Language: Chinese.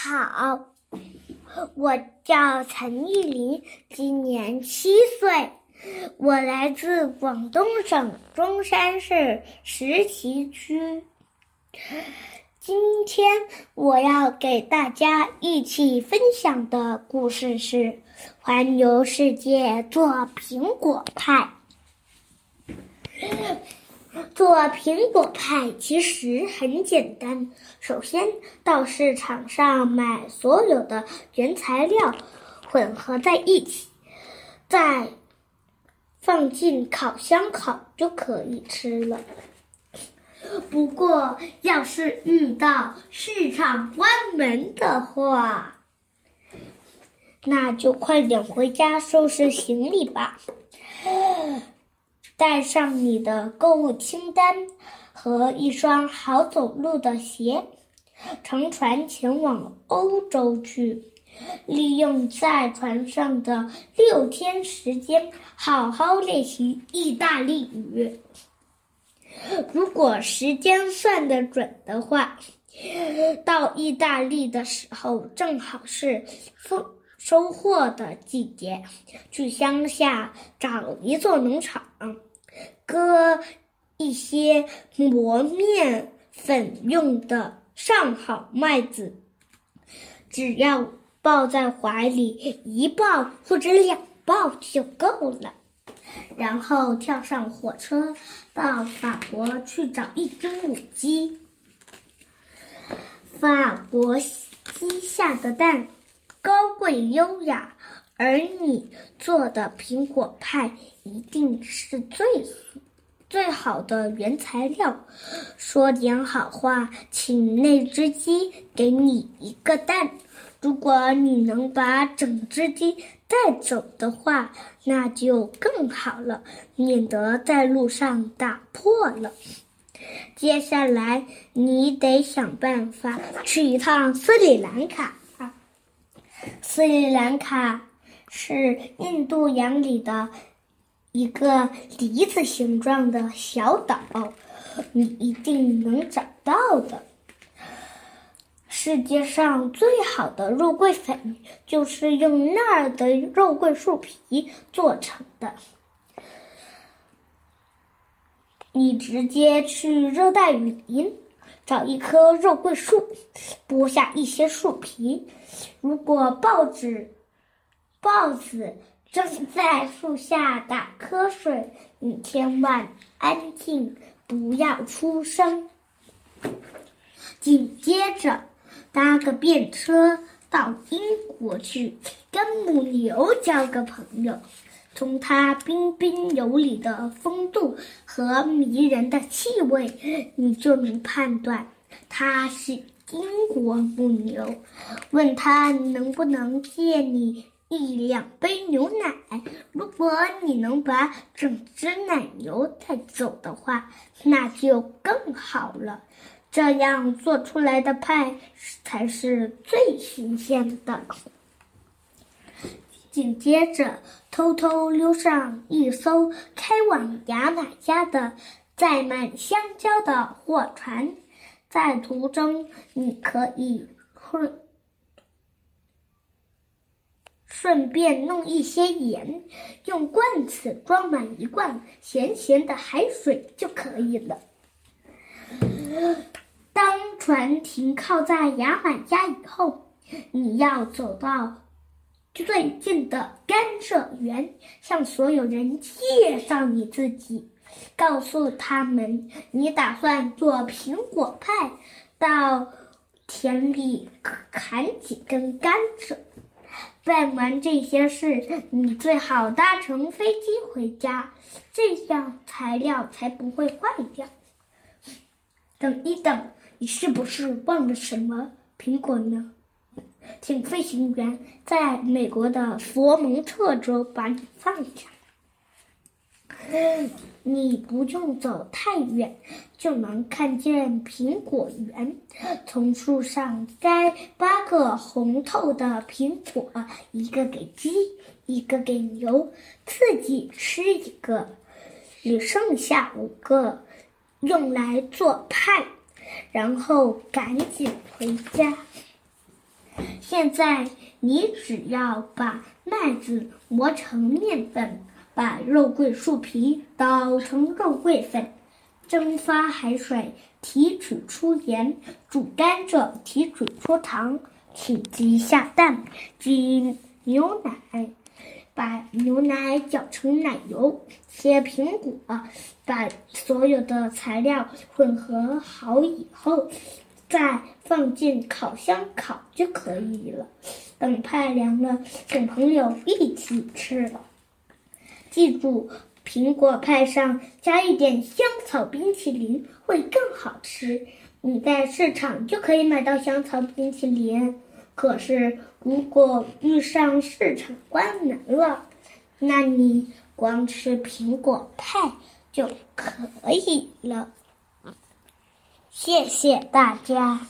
好，我叫陈艺林，今年七岁，我来自广东省中山市石岐区。今天我要给大家一起分享的故事是《环游世界做苹果派》。做苹果派其实很简单，首先到市场上买所有的原材料，混合在一起，再放进烤箱烤就可以吃了。不过，要是遇到市场关门的话，那就快点回家收拾行李吧。带上你的购物清单和一双好走路的鞋，乘船前往欧洲去。利用在船上的六天时间，好好练习意大利语。如果时间算得准的话，到意大利的时候正好是丰收获的季节。去乡下找一座农场。割一些磨面粉用的上好麦子，只要抱在怀里一抱或者两抱就够了。然后跳上火车到法国去找一只母鸡。法国鸡下的蛋高贵优雅。而你做的苹果派一定是最最好的原材料。说点好话，请那只鸡给你一个蛋。如果你能把整只鸡带走的话，那就更好了，免得在路上打破了。接下来你得想办法去一趟斯里兰卡。斯里兰卡。是印度洋里的一个梨子形状的小岛，你一定能找到的。世界上最好的肉桂粉就是用那儿的肉桂树皮做成的。你直接去热带雨林，找一棵肉桂树，剥下一些树皮。如果报纸。豹子正在树下打瞌睡，你千万安静，不要出声。紧接着，搭个便车到英国去，跟母牛交个朋友。从它彬彬有礼的风度和迷人的气味，你就能判断它是英国母牛。问它能不能借你。一两杯牛奶，如果你能把整只奶牛带走的话，那就更好了。这样做出来的派才是最新鲜的。紧接着，偷偷溜上一艘开往牙买加的载满香蕉的货船，在途中你可以会。顺便弄一些盐，用罐子装满一罐咸咸的海水就可以了。当船停靠在牙买加以后，你要走到最近的甘蔗园，向所有人介绍你自己，告诉他们你打算做苹果派，到田里砍几根甘蔗。办完这些事，你最好搭乘飞机回家，这样材料才不会坏掉。等一等，你是不是忘了什么苹果呢？请飞行员在美国的佛蒙特州把你放下。你不用走太远，就能看见苹果园。从树上摘八个红透的苹果，一个给鸡，一个给牛，自己吃一个，你剩下五个用来做派，然后赶紧回家。现在你只要把麦子磨成面粉，把肉桂树皮捣成肉桂粉，蒸发海水，提取出盐，煮甘蔗，提取出糖，请鸡下蛋，挤牛奶。把牛奶搅成奶油，切苹果，把所有的材料混合好以后，再放进烤箱烤就可以了。等派凉了，跟朋友一起吃了。记住，苹果派上加一点香草冰淇淋会更好吃。你在市场就可以买到香草冰淇淋。可是，如果遇上市场关门了，那你光吃苹果派就可以了。谢谢大家。